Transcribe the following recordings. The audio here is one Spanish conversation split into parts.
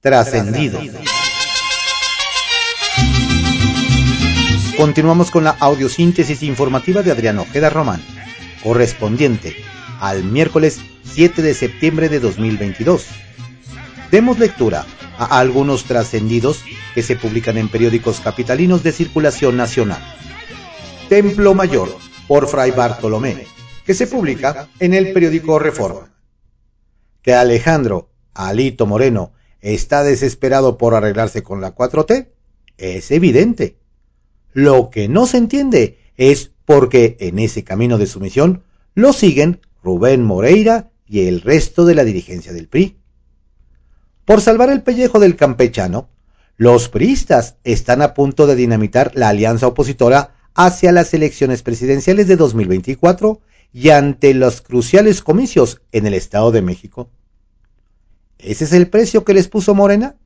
Trascendido. Continuamos con la audiosíntesis informativa de Adriano Ojeda Román, correspondiente al miércoles 7 de septiembre de 2022. Demos lectura a algunos trascendidos que se publican en periódicos capitalinos de circulación nacional. Templo Mayor, por Fray Bartolomé, que se publica en el periódico Reforma. Que Alejandro Alito Moreno está desesperado por arreglarse con la 4T es evidente. Lo que no se entiende es porque en ese camino de sumisión lo siguen Rubén Moreira y el resto de la dirigencia del PRI. Por salvar el pellejo del campechano, los priistas están a punto de dinamitar la alianza opositora hacia las elecciones presidenciales de 2024 y ante los cruciales comicios en el Estado de México. ¿Ese es el precio que les puso Morena?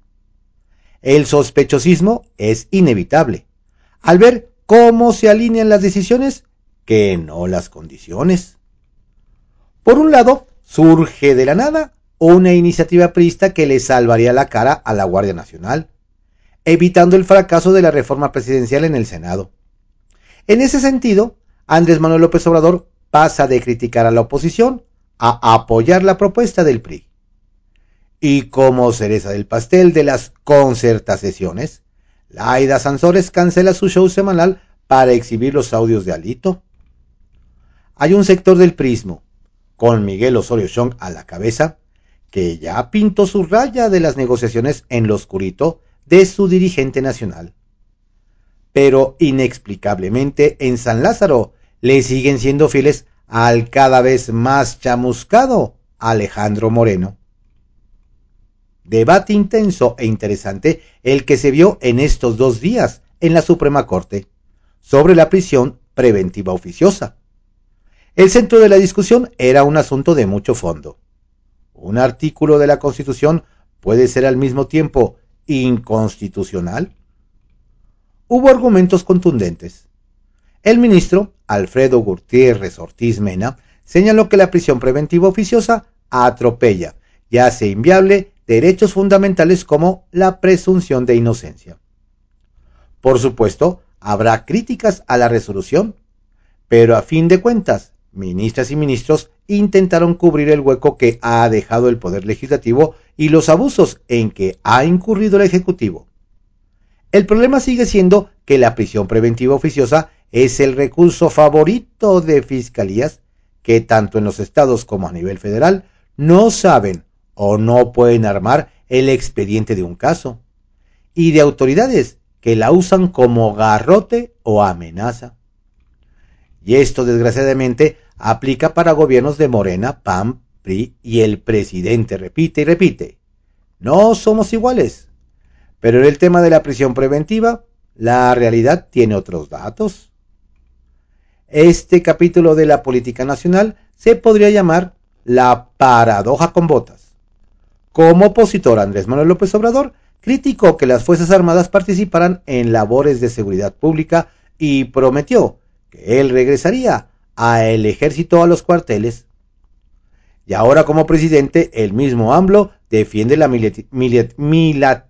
El sospechosismo es inevitable, al ver cómo se alinean las decisiones que no las condiciones. Por un lado, surge de la nada una iniciativa priista que le salvaría la cara a la Guardia Nacional, evitando el fracaso de la reforma presidencial en el Senado. En ese sentido, Andrés Manuel López Obrador pasa de criticar a la oposición a apoyar la propuesta del PRI. Y como cereza del pastel de las concertaciones, Laida Sansores cancela su show semanal para exhibir los audios de Alito. Hay un sector del prismo, con Miguel Osorio Chong a la cabeza, que ya pintó su raya de las negociaciones en lo oscurito de su dirigente nacional. Pero inexplicablemente en San Lázaro le siguen siendo fieles al cada vez más chamuscado Alejandro Moreno. Debate intenso e interesante el que se vio en estos dos días en la Suprema Corte sobre la prisión preventiva oficiosa. El centro de la discusión era un asunto de mucho fondo un artículo de la Constitución puede ser al mismo tiempo inconstitucional? Hubo argumentos contundentes. El ministro Alfredo Gutiérrez Ortiz Mena señaló que la prisión preventiva oficiosa atropella y hace inviable derechos fundamentales como la presunción de inocencia. Por supuesto, habrá críticas a la resolución, pero a fin de cuentas, ministras y ministros intentaron cubrir el hueco que ha dejado el Poder Legislativo y los abusos en que ha incurrido el Ejecutivo. El problema sigue siendo que la prisión preventiva oficiosa es el recurso favorito de fiscalías que tanto en los estados como a nivel federal no saben o no pueden armar el expediente de un caso, y de autoridades que la usan como garrote o amenaza. Y esto desgraciadamente aplica para gobiernos de Morena, PAM, PRI y el presidente repite y repite. No somos iguales. Pero en el tema de la prisión preventiva, la realidad tiene otros datos. Este capítulo de la política nacional se podría llamar la paradoja con botas. Como opositor Andrés Manuel López Obrador criticó que las Fuerzas Armadas participaran en labores de seguridad pública y prometió que él regresaría a el ejército a los cuarteles. Y ahora como presidente, el mismo AMLO defiende la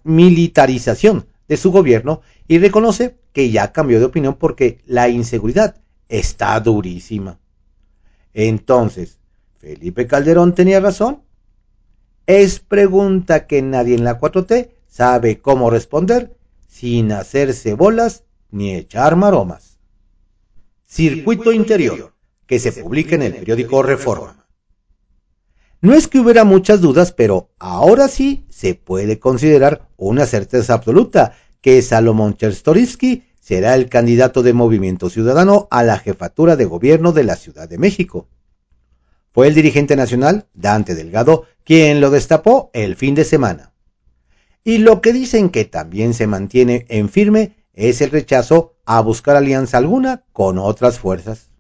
militarización de su gobierno y reconoce que ya cambió de opinión porque la inseguridad está durísima. Entonces, ¿Felipe Calderón tenía razón? Es pregunta que nadie en la 4T sabe cómo responder sin hacerse bolas ni echar maromas. Circuito Interior que se publica en el periódico Reforma. No es que hubiera muchas dudas, pero ahora sí se puede considerar una certeza absoluta que Salomón Cherstorisky será el candidato de Movimiento Ciudadano a la jefatura de gobierno de la Ciudad de México. Fue el dirigente nacional, Dante Delgado, quien lo destapó el fin de semana. Y lo que dicen que también se mantiene en firme es el rechazo a buscar alianza alguna con otras fuerzas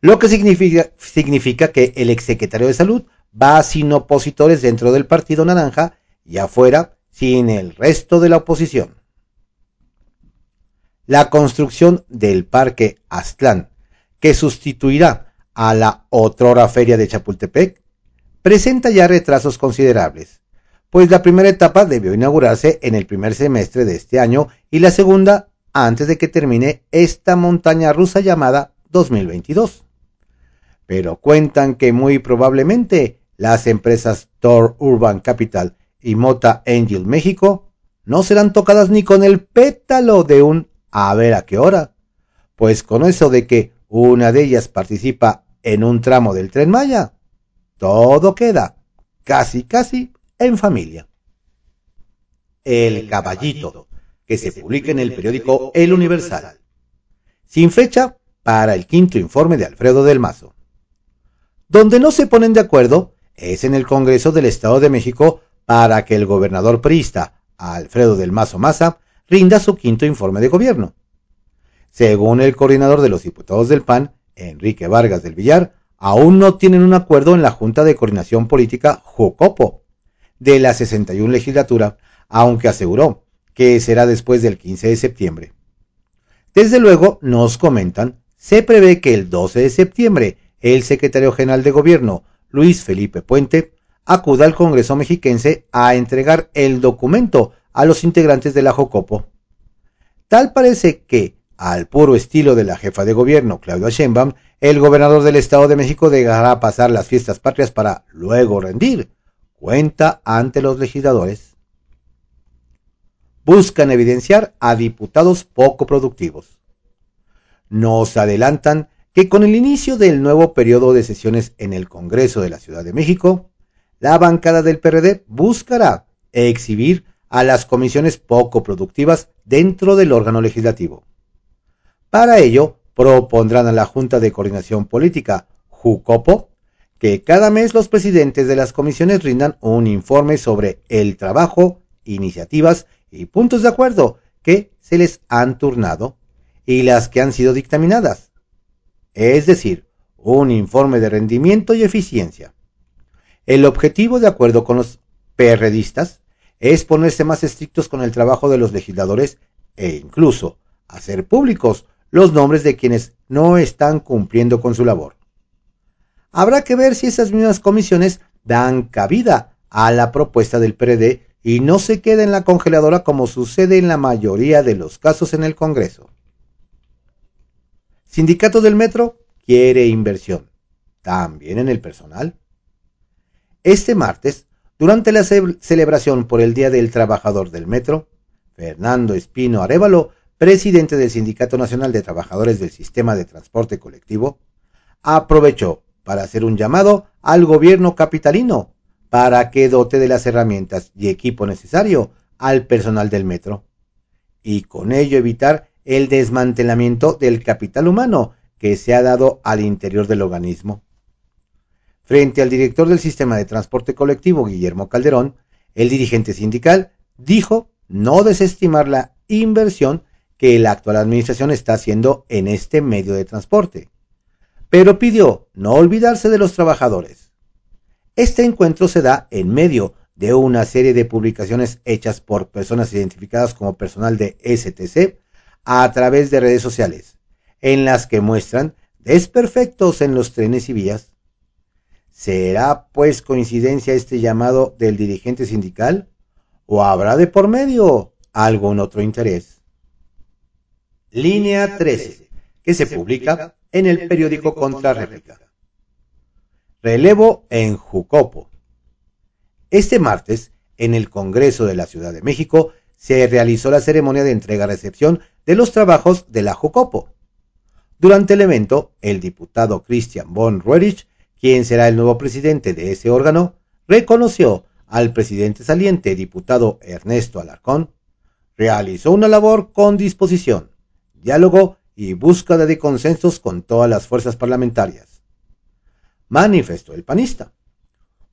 lo que significa, que el exsecretario de Salud va sin opositores dentro del Partido Naranja y afuera sin el resto de la oposición. La construcción del Parque Aztlán, que sustituirá a la otrora feria de Chapultepec, presenta ya retrasos considerables, pues la primera etapa debió inaugurarse en el primer semestre de este año y la segunda antes de que termine esta montaña rusa llamada 2022. Pero cuentan que muy probablemente las empresas Thor Urban Capital y Mota Angel México no serán tocadas ni con el pétalo de un a ver a qué hora, pues con eso de que una de ellas participa en un tramo del tren Maya, todo queda casi casi en familia. El Caballito, que se publica en el periódico El Universal, sin fecha para el quinto informe de Alfredo del Mazo. Donde no se ponen de acuerdo es en el Congreso del Estado de México para que el gobernador priista, Alfredo del Mazo Maza, rinda su quinto informe de gobierno. Según el coordinador de los diputados del PAN, Enrique Vargas del Villar, aún no tienen un acuerdo en la Junta de Coordinación Política Jocopo de la 61 legislatura, aunque aseguró que será después del 15 de septiembre. Desde luego, nos comentan, se prevé que el 12 de septiembre el secretario general de gobierno, Luis Felipe Puente, acuda al Congreso mexiquense a entregar el documento a los integrantes de la Jocopo. Tal parece que, al puro estilo de la jefa de gobierno, Claudia Sheinbaum, el gobernador del Estado de México dejará pasar las fiestas patrias para luego rendir cuenta ante los legisladores. Buscan evidenciar a diputados poco productivos. Nos adelantan que con el inicio del nuevo periodo de sesiones en el Congreso de la Ciudad de México, la bancada del PRD buscará exhibir a las comisiones poco productivas dentro del órgano legislativo. Para ello, propondrán a la Junta de Coordinación Política, JUCOPO, que cada mes los presidentes de las comisiones rindan un informe sobre el trabajo, iniciativas y puntos de acuerdo que se les han turnado y las que han sido dictaminadas es decir, un informe de rendimiento y eficiencia. El objetivo, de acuerdo con los PRDistas, es ponerse más estrictos con el trabajo de los legisladores e incluso hacer públicos los nombres de quienes no están cumpliendo con su labor. Habrá que ver si esas mismas comisiones dan cabida a la propuesta del PRD y no se queda en la congeladora como sucede en la mayoría de los casos en el Congreso. Sindicato del Metro quiere inversión, también en el personal. Este martes, durante la celebración por el Día del Trabajador del Metro, Fernando Espino Arevalo, presidente del Sindicato Nacional de Trabajadores del Sistema de Transporte Colectivo, aprovechó para hacer un llamado al gobierno capitalino para que dote de las herramientas y equipo necesario al personal del metro y con ello evitar el desmantelamiento del capital humano que se ha dado al interior del organismo. Frente al director del sistema de transporte colectivo, Guillermo Calderón, el dirigente sindical dijo no desestimar la inversión que la actual administración está haciendo en este medio de transporte, pero pidió no olvidarse de los trabajadores. Este encuentro se da en medio de una serie de publicaciones hechas por personas identificadas como personal de STC a través de redes sociales, en las que muestran desperfectos en los trenes y vías. ¿Será pues coincidencia este llamado del dirigente sindical? ¿O habrá de por medio algún otro interés? Línea 13, que se publica en el periódico Contrarréplica. Relevo en Jucopo. Este martes, en el Congreso de la Ciudad de México, se realizó la ceremonia de entrega-recepción de los trabajos de la Jocopo. Durante el evento, el diputado Christian von Roerich, quien será el nuevo presidente de ese órgano, reconoció al presidente saliente, diputado Ernesto Alarcón, realizó una labor con disposición, diálogo y búsqueda de consensos con todas las fuerzas parlamentarias. Manifestó el panista.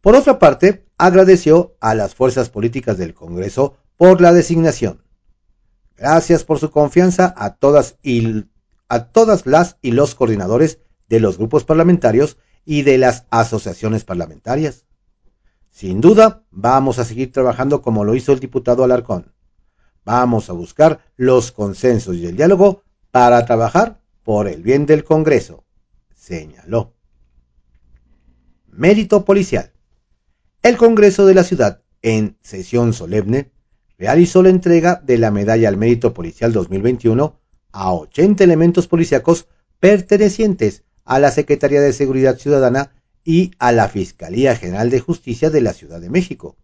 Por otra parte, agradeció a las fuerzas políticas del Congreso por la designación. Gracias por su confianza a todas y a todas las y los coordinadores de los grupos parlamentarios y de las asociaciones parlamentarias. Sin duda, vamos a seguir trabajando como lo hizo el diputado Alarcón. Vamos a buscar los consensos y el diálogo para trabajar por el bien del Congreso, señaló. Mérito policial. El Congreso de la Ciudad en sesión solemne, realizó la entrega de la Medalla al Mérito Policial 2021 a 80 elementos policíacos pertenecientes a la Secretaría de Seguridad Ciudadana y a la Fiscalía General de Justicia de la Ciudad de México.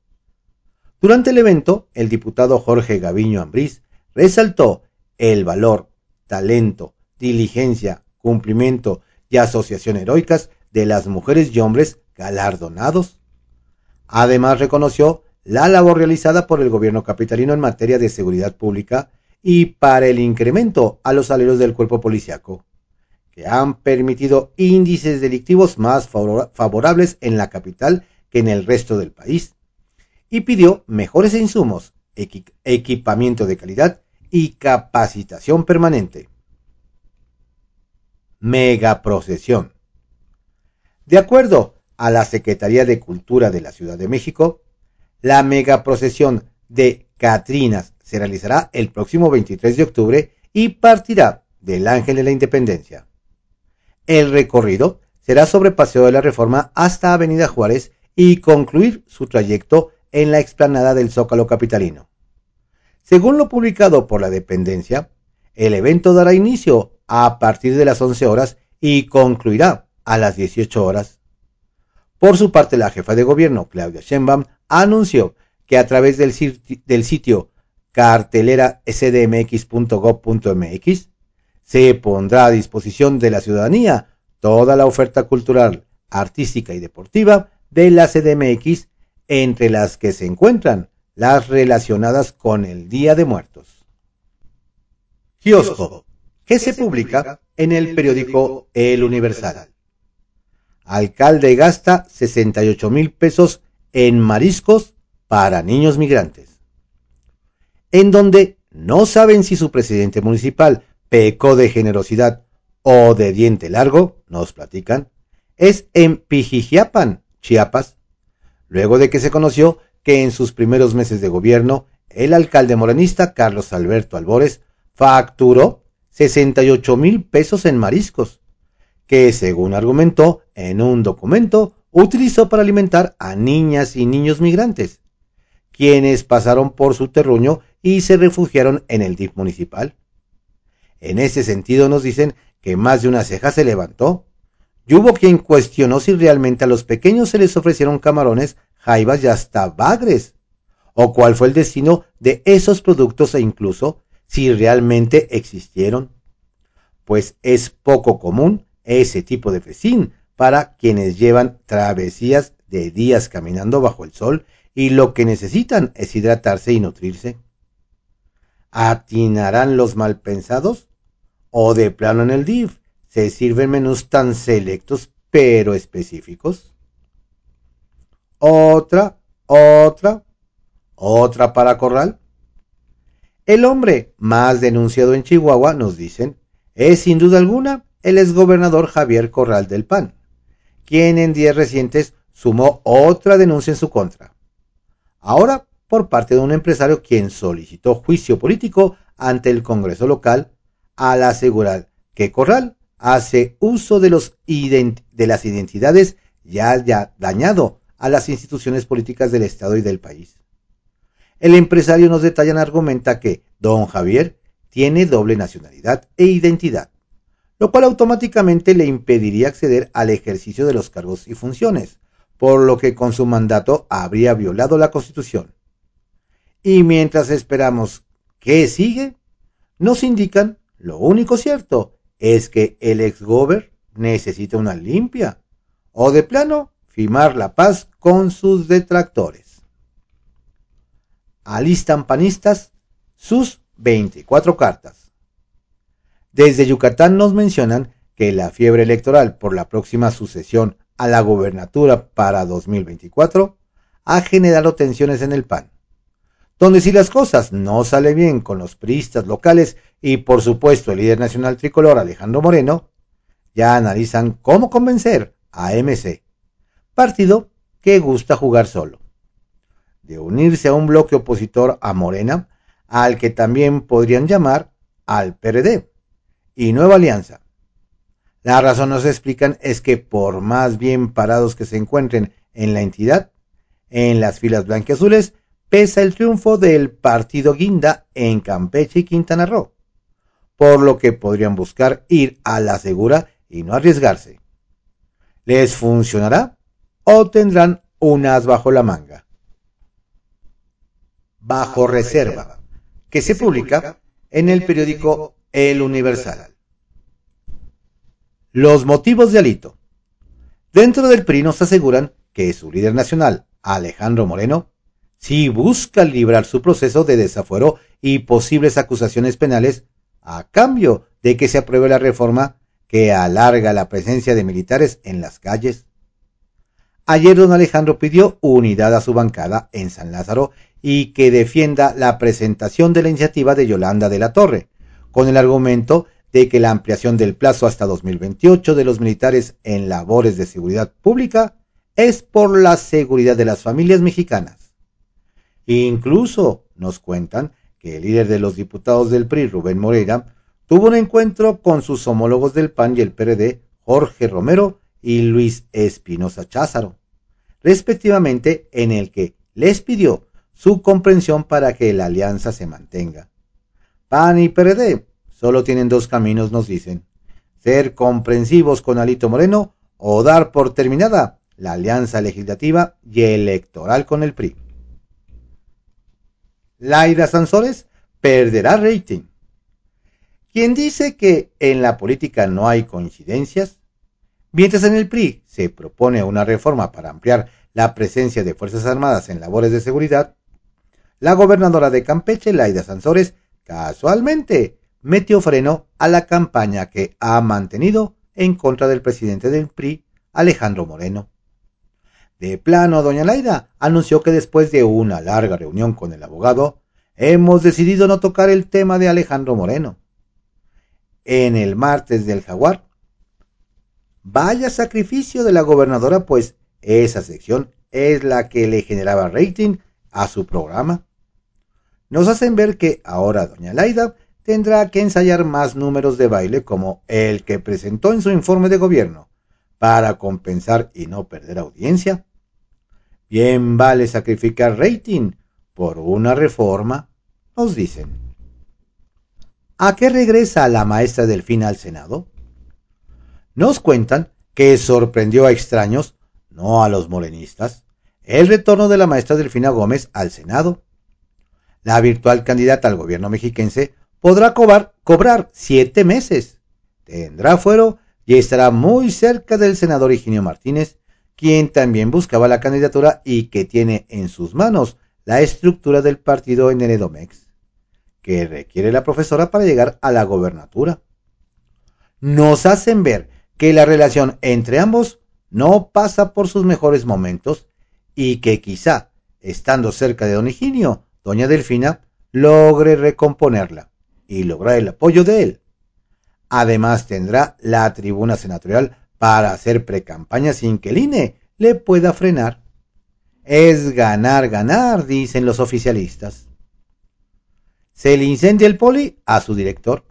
Durante el evento, el diputado Jorge Gaviño Ambrís resaltó el valor, talento, diligencia, cumplimiento y asociación heroicas de las mujeres y hombres galardonados. Además reconoció la labor realizada por el gobierno capitalino en materia de seguridad pública y para el incremento a los salarios del cuerpo policiaco, que han permitido índices delictivos más favorables en la capital que en el resto del país, y pidió mejores insumos, equipamiento de calidad y capacitación permanente. Megaprocesión. De acuerdo a la Secretaría de Cultura de la Ciudad de México, la megaprocesión de Catrinas se realizará el próximo 23 de octubre y partirá del Ángel de la Independencia. El recorrido será sobre Paseo de la Reforma hasta Avenida Juárez y concluir su trayecto en la explanada del Zócalo Capitalino. Según lo publicado por la dependencia, el evento dará inicio a partir de las 11 horas y concluirá a las 18 horas. Por su parte, la jefa de gobierno, Claudia Sheinbaum, anunció que a través del, del sitio cartelera sdmx.gov.mx se pondrá a disposición de la ciudadanía toda la oferta cultural, artística y deportiva de la CDMX, entre las que se encuentran las relacionadas con el Día de Muertos. Kiosco, que se publica en el periódico El Universal. Alcalde gasta 68 mil pesos en mariscos para niños migrantes. En donde no saben si su presidente municipal pecó de generosidad o de diente largo, nos platican, es en Pijijiapan, Chiapas, luego de que se conoció que en sus primeros meses de gobierno, el alcalde morenista Carlos Alberto Albores facturó 68 mil pesos en mariscos, que según argumentó en un documento, utilizó para alimentar a niñas y niños migrantes, quienes pasaron por su terruño y se refugiaron en el DIF municipal. En ese sentido nos dicen que más de una ceja se levantó y hubo quien cuestionó si realmente a los pequeños se les ofrecieron camarones, jaivas y hasta bagres, o cuál fue el destino de esos productos e incluso si realmente existieron. Pues es poco común ese tipo de festín para quienes llevan travesías de días caminando bajo el sol y lo que necesitan es hidratarse y nutrirse. ¿Atinarán los malpensados? ¿O de plano en el DIF se sirven menús tan selectos pero específicos. Otra, otra, otra para Corral. El hombre más denunciado en Chihuahua, nos dicen, es sin duda alguna el exgobernador Javier Corral del PAN, quien en días recientes sumó otra denuncia en su contra. Ahora por parte de un empresario quien solicitó juicio político ante el Congreso local al asegurar que Corral hace uso de, los de las identidades ya haya dañado a las instituciones políticas del Estado y del país. El empresario nos detalla y argumenta que don Javier tiene doble nacionalidad e identidad, lo cual automáticamente le impediría acceder al ejercicio de los cargos y funciones, por lo que con su mandato habría violado la Constitución. Y mientras esperamos qué sigue, nos indican lo único cierto es que el ex-gober necesita una limpia o de plano firmar la paz con sus detractores. Alistan panistas sus 24 cartas. Desde Yucatán nos mencionan que la fiebre electoral por la próxima sucesión a la gobernatura para 2024 ha generado tensiones en el PAN donde si las cosas no salen bien con los priistas locales y por supuesto el líder nacional tricolor Alejandro Moreno, ya analizan cómo convencer a MC, partido que gusta jugar solo, de unirse a un bloque opositor a Morena, al que también podrían llamar al PRD y Nueva Alianza. La razón nos explican es que por más bien parados que se encuentren en la entidad, en las filas blanquiazules pesa el triunfo del partido Guinda en Campeche y Quintana Roo, por lo que podrían buscar ir a la segura y no arriesgarse. ¿Les funcionará o tendrán unas bajo la manga? Bajo reserva, que se publica en el periódico El Universal. Los motivos de Alito. Dentro del PRI nos aseguran que su líder nacional, Alejandro Moreno, sí busca librar su proceso de desafuero y posibles acusaciones penales a cambio de que se apruebe la reforma que alarga la presencia de militares en las calles. Ayer don Alejandro pidió unidad a su bancada en San Lázaro y que defienda la presentación de la iniciativa de Yolanda de la Torre, con el argumento de que la ampliación del plazo hasta 2028 de los militares en labores de seguridad pública es por la seguridad de las familias mexicanas. Incluso nos cuentan que el líder de los diputados del PRI, Rubén Moreira, tuvo un encuentro con sus homólogos del PAN y el PRD, Jorge Romero y Luis Espinosa Cházaro, respectivamente, en el que les pidió su comprensión para que la alianza se mantenga. PAN y PRD solo tienen dos caminos, nos dicen, ser comprensivos con Alito Moreno o dar por terminada la alianza legislativa y electoral con el PRI. Laida Sansores perderá rating. Quien dice que en la política no hay coincidencias, mientras en el PRI se propone una reforma para ampliar la presencia de Fuerzas Armadas en labores de seguridad, la gobernadora de Campeche, Laida Sansores, casualmente metió freno a la campaña que ha mantenido en contra del presidente del PRI, Alejandro Moreno. De plano, doña Laida anunció que después de una larga reunión con el abogado, hemos decidido no tocar el tema de Alejandro Moreno en el martes del jaguar. Vaya sacrificio de la gobernadora, pues esa sección es la que le generaba rating a su programa. Nos hacen ver que ahora doña Laida tendrá que ensayar más números de baile como el que presentó en su informe de gobierno para compensar y no perder audiencia. Bien vale sacrificar rating por una reforma, nos dicen. ¿A qué regresa la maestra Delfina al Senado? Nos cuentan que sorprendió a extraños, no a los morenistas, el retorno de la maestra Delfina Gómez al Senado. La virtual candidata al gobierno mexiquense podrá cobrar, cobrar siete meses, tendrá fuero y estará muy cerca del senador Higinio Martínez, quien también buscaba la candidatura y que tiene en sus manos la estructura del partido en el Edomex que requiere la profesora para llegar a la gobernatura. Nos hacen ver que la relación entre ambos no pasa por sus mejores momentos y que quizá, estando cerca de don Higinio, doña Delfina logre recomponerla y lograr el apoyo de él. Además tendrá la tribuna senatorial para hacer precampaña sin que el INE le pueda frenar. Es ganar, ganar, dicen los oficialistas se le incendia el poli a su director.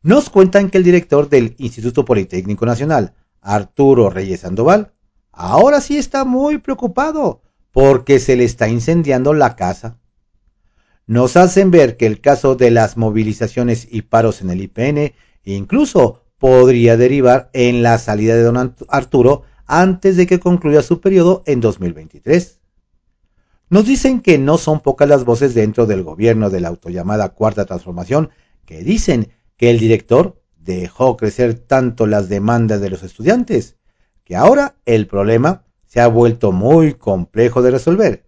Nos cuentan que el director del Instituto Politécnico Nacional, Arturo Reyes Sandoval, ahora sí está muy preocupado porque se le está incendiando la casa. Nos hacen ver que el caso de las movilizaciones y paros en el IPN incluso podría derivar en la salida de don Arturo antes de que concluya su periodo en 2023. Nos dicen que no son pocas las voces dentro del gobierno de la autollamada Cuarta Transformación que dicen que el director dejó crecer tanto las demandas de los estudiantes que ahora el problema se ha vuelto muy complejo de resolver.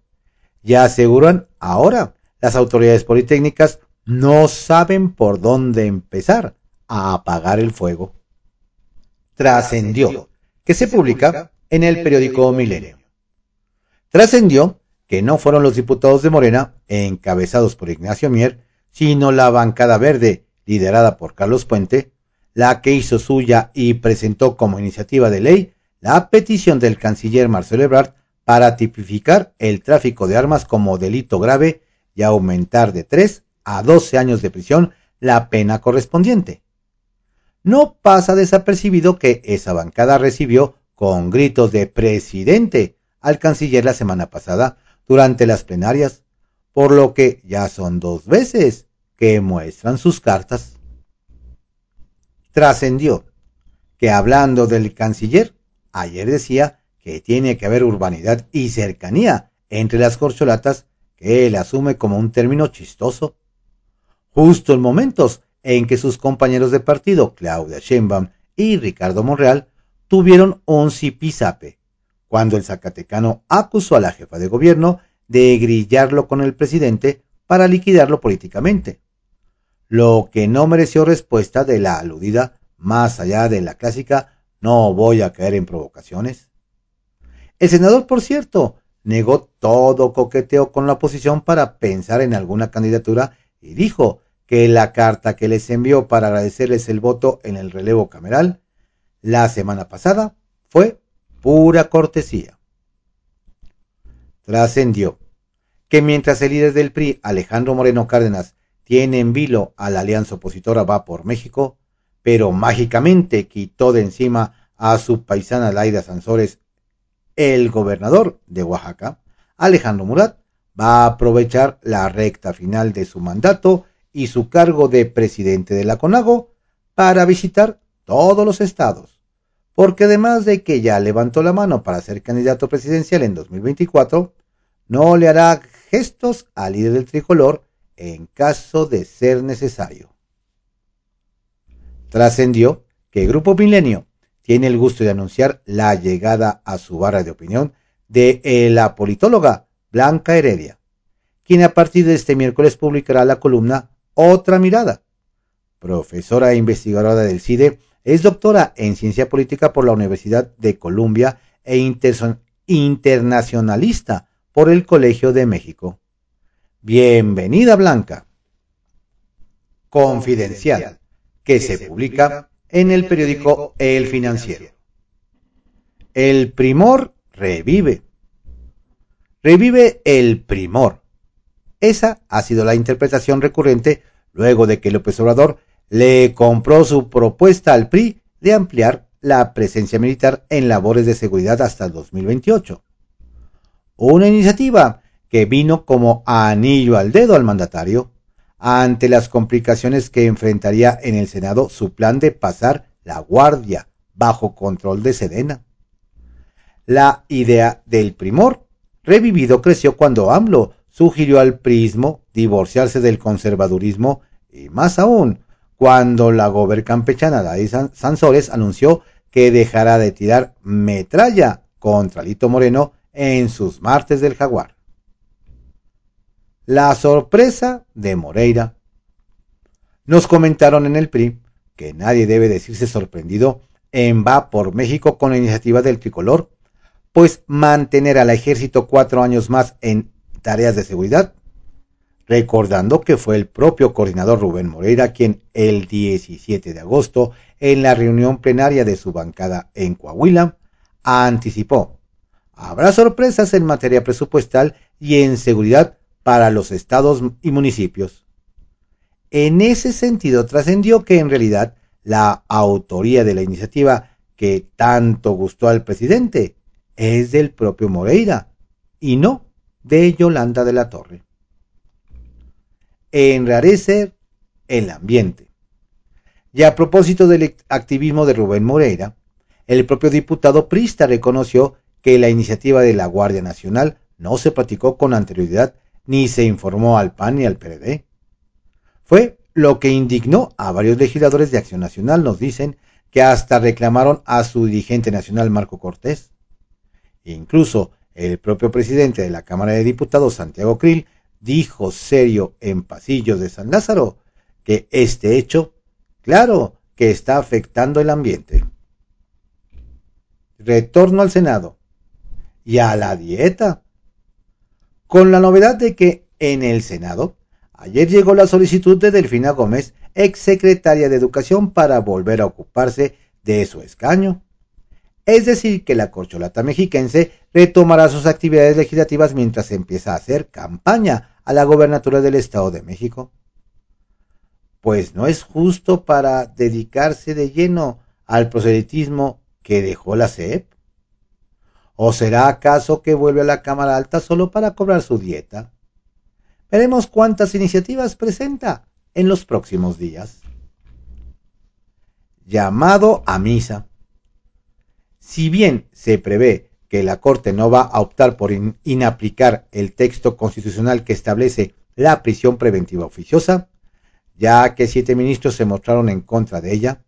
Ya aseguran ahora las autoridades politécnicas no saben por dónde empezar apagar el fuego. Trascendió, que se publica en el periódico Milenio. Trascendió que no fueron los diputados de Morena, encabezados por Ignacio Mier, sino la bancada verde, liderada por Carlos Puente, la que hizo suya y presentó como iniciativa de ley la petición del canciller Marcelo Ebrard para tipificar el tráfico de armas como delito grave y aumentar de 3 a 12 años de prisión la pena correspondiente. No pasa desapercibido que esa bancada recibió con gritos de presidente al canciller la semana pasada durante las plenarias, por lo que ya son dos veces que muestran sus cartas. Trascendió que hablando del canciller, ayer decía que tiene que haber urbanidad y cercanía entre las corcholatas que él asume como un término chistoso. Justo en momentos en que sus compañeros de partido, Claudia Sheinbaum y Ricardo Monreal, tuvieron un zipizape, cuando el zacatecano acusó a la jefa de gobierno de grillarlo con el presidente para liquidarlo políticamente, lo que no mereció respuesta de la aludida más allá de la clásica no voy a caer en provocaciones. El senador, por cierto, negó todo coqueteo con la oposición para pensar en alguna candidatura y dijo que la carta que les envió para agradecerles el voto en el relevo cameral la semana pasada fue pura cortesía. Trascendió que mientras el líder del PRI, Alejandro Moreno Cárdenas, tiene en vilo a la alianza opositora Va por México, pero mágicamente quitó de encima a su paisana Laida Sansores, el gobernador de Oaxaca, Alejandro Murat, va a aprovechar la recta final de su mandato y su cargo de presidente de la CONAGO para visitar todos los estados, porque además de que ya levantó la mano para ser candidato presidencial en 2024, no le hará gestos al líder del tricolor en caso de ser necesario. Trascendió que el Grupo Milenio tiene el gusto de anunciar la llegada a su barra de opinión de la politóloga Blanca Heredia, quien a partir de este miércoles publicará la columna otra mirada. Profesora e investigadora del CIDE, es doctora en ciencia política por la Universidad de Columbia e internacionalista por el Colegio de México. Bienvenida Blanca. Confidencial, que se publica en el periódico El Financiero. El primor revive. Revive el primor. Esa ha sido la interpretación recurrente luego de que López Obrador le compró su propuesta al PRI de ampliar la presencia militar en labores de seguridad hasta 2028. Una iniciativa que vino como anillo al dedo al mandatario ante las complicaciones que enfrentaría en el Senado su plan de pasar la guardia bajo control de Sedena. La idea del primor revivido creció cuando AMLO sugirió al prismo divorciarse del conservadurismo y más aún cuando la gober campechana David Sansores anunció que dejará de tirar metralla contra Lito Moreno en sus martes del jaguar. La sorpresa de Moreira. Nos comentaron en el PRI que nadie debe decirse sorprendido en Va por México con la iniciativa del tricolor, pues mantener al ejército cuatro años más en tareas de seguridad, recordando que fue el propio coordinador Rubén Moreira quien el 17 de agosto, en la reunión plenaria de su bancada en Coahuila, anticipó, habrá sorpresas en materia presupuestal y en seguridad para los estados y municipios. En ese sentido trascendió que en realidad la autoría de la iniciativa que tanto gustó al presidente es del propio Moreira y no de Yolanda de la Torre. Enrarecer el ambiente. Y a propósito del activismo de Rubén Moreira, el propio diputado Prista reconoció que la iniciativa de la Guardia Nacional no se platicó con anterioridad ni se informó al PAN ni al PRD. Fue lo que indignó a varios legisladores de Acción Nacional, nos dicen, que hasta reclamaron a su dirigente nacional Marco Cortés. Incluso el propio presidente de la Cámara de Diputados, Santiago Krill, dijo serio en pasillos de San Lázaro que este hecho, claro, que está afectando el ambiente. Retorno al Senado y a la dieta. Con la novedad de que en el Senado ayer llegó la solicitud de Delfina Gómez, ex secretaria de Educación, para volver a ocuparse de su escaño. Es decir, que la corcholata mexiquense retomará sus actividades legislativas mientras empieza a hacer campaña a la gobernatura del Estado de México. Pues no es justo para dedicarse de lleno al proselitismo que dejó la CEP. ¿O será acaso que vuelve a la Cámara Alta solo para cobrar su dieta? Veremos cuántas iniciativas presenta en los próximos días. Llamado a misa. Si bien se prevé que la Corte no va a optar por inaplicar el texto constitucional que establece la prisión preventiva oficiosa, ya que siete ministros se mostraron en contra de ella,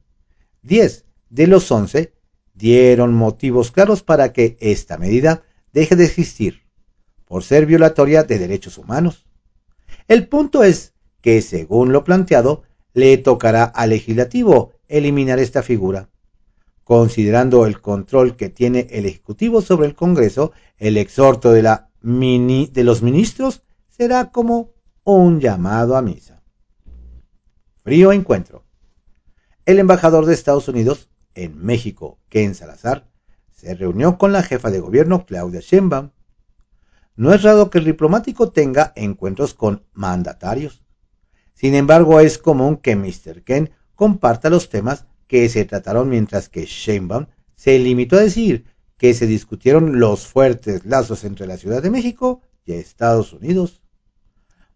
diez de los once dieron motivos claros para que esta medida deje de existir, por ser violatoria de derechos humanos. El punto es que, según lo planteado, le tocará al legislativo eliminar esta figura. Considerando el control que tiene el Ejecutivo sobre el Congreso, el exhorto de, los ministros será como un llamado a misa. Frío encuentro. El embajador de Estados Unidos en México, Ken Salazar, se reunió con la jefa de gobierno, Claudia Sheinbaum. No es raro que el diplomático tenga encuentros con mandatarios. Sin embargo, es común que Mr. Ken comparta los temas que se trataron mientras que Sheinbaum se limitó a decir que se discutieron los fuertes lazos entre la Ciudad de México y Estados Unidos.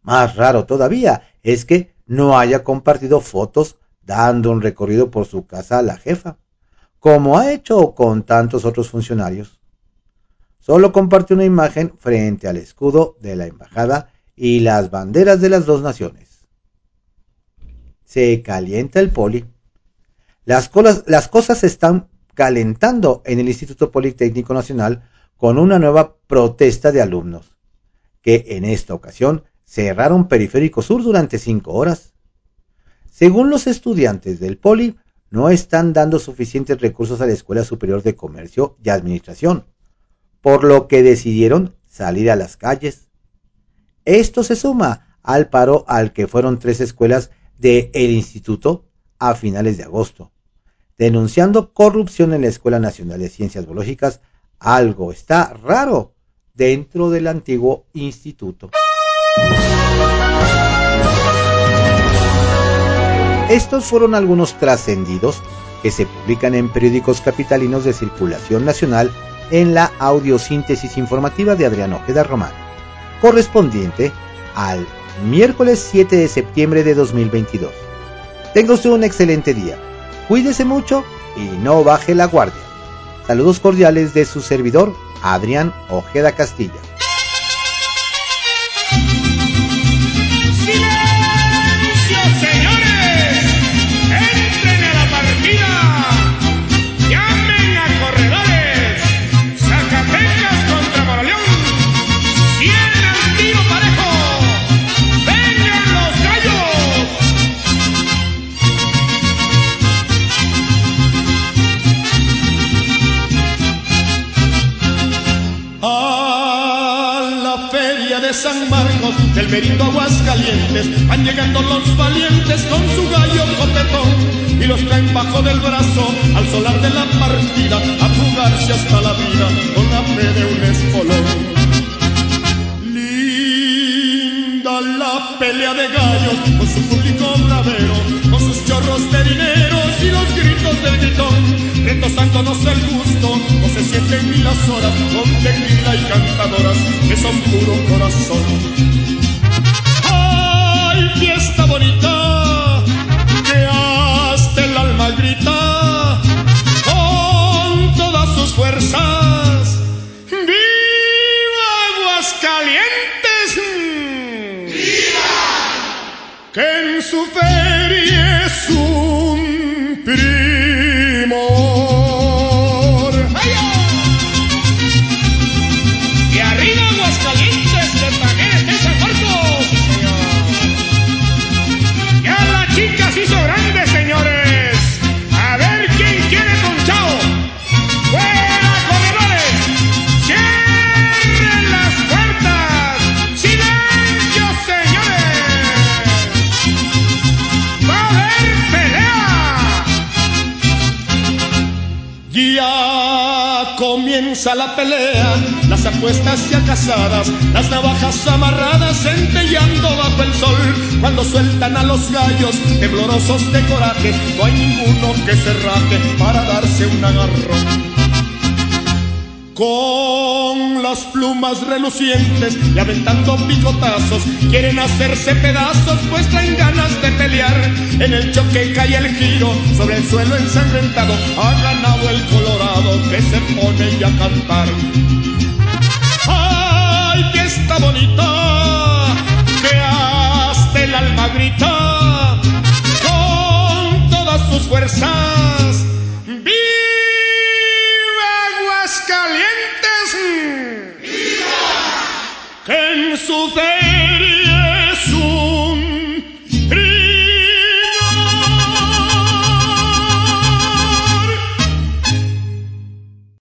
Más raro todavía es que no haya compartido fotos dando un recorrido por su casa a la jefa como ha hecho con tantos otros funcionarios. Solo comparte una imagen frente al escudo de la embajada y las banderas de las dos naciones. Se calienta el poli. Las, cosas se están calentando en el Instituto Politécnico Nacional con una nueva protesta de alumnos, que en esta ocasión cerraron Periférico Sur durante cinco horas. Según los estudiantes del Poli, no están dando suficientes recursos a la Escuela Superior de Comercio y Administración, por lo que decidieron salir a las calles. Esto se suma al paro al que fueron tres escuelas del el instituto a finales de agosto, denunciando corrupción en la Escuela Nacional de Ciencias Biológicas, algo está raro dentro del antiguo instituto. Estos fueron algunos trascendidos que se publican en periódicos capitalinos de circulación nacional en la audiosíntesis informativa de Adrián Ojeda Román, correspondiente al miércoles 7 de septiembre de 2022. Tenga un excelente día, cuídese mucho y no baje la guardia. Saludos cordiales de su servidor, Adrián Ojeda Castilla. Del Merindo Aguascalientes, van llegando los valientes con su gallo copetón y los traen bajo del brazo al solar de la partida a jugarse hasta la vida con la fe de un espolón. Linda la pelea de gallos con su público bravero, con sus chorros de dinero y los gritos del gritón, retosándonos el gusto, no se sienten ni las horas con tequila y cantadoras que son puro corazón. Las apuestas ya casadas, las navajas amarradas centellando bajo el sol. Cuando sueltan a los gallos, temblorosos de coraje, no hay ninguno que se raje para darse un agarrón. con las plumas relucientes y aventando picotazos. Quieren hacerse pedazos, pues traen ganas de pelear. En el choque cae el giro sobre el suelo ensangrentado. Ha ganado el colorado que se pone ya a cantar. ¡Ay, que está bonita! Que hasta el alma grita con todas sus fuerzas. que en su fe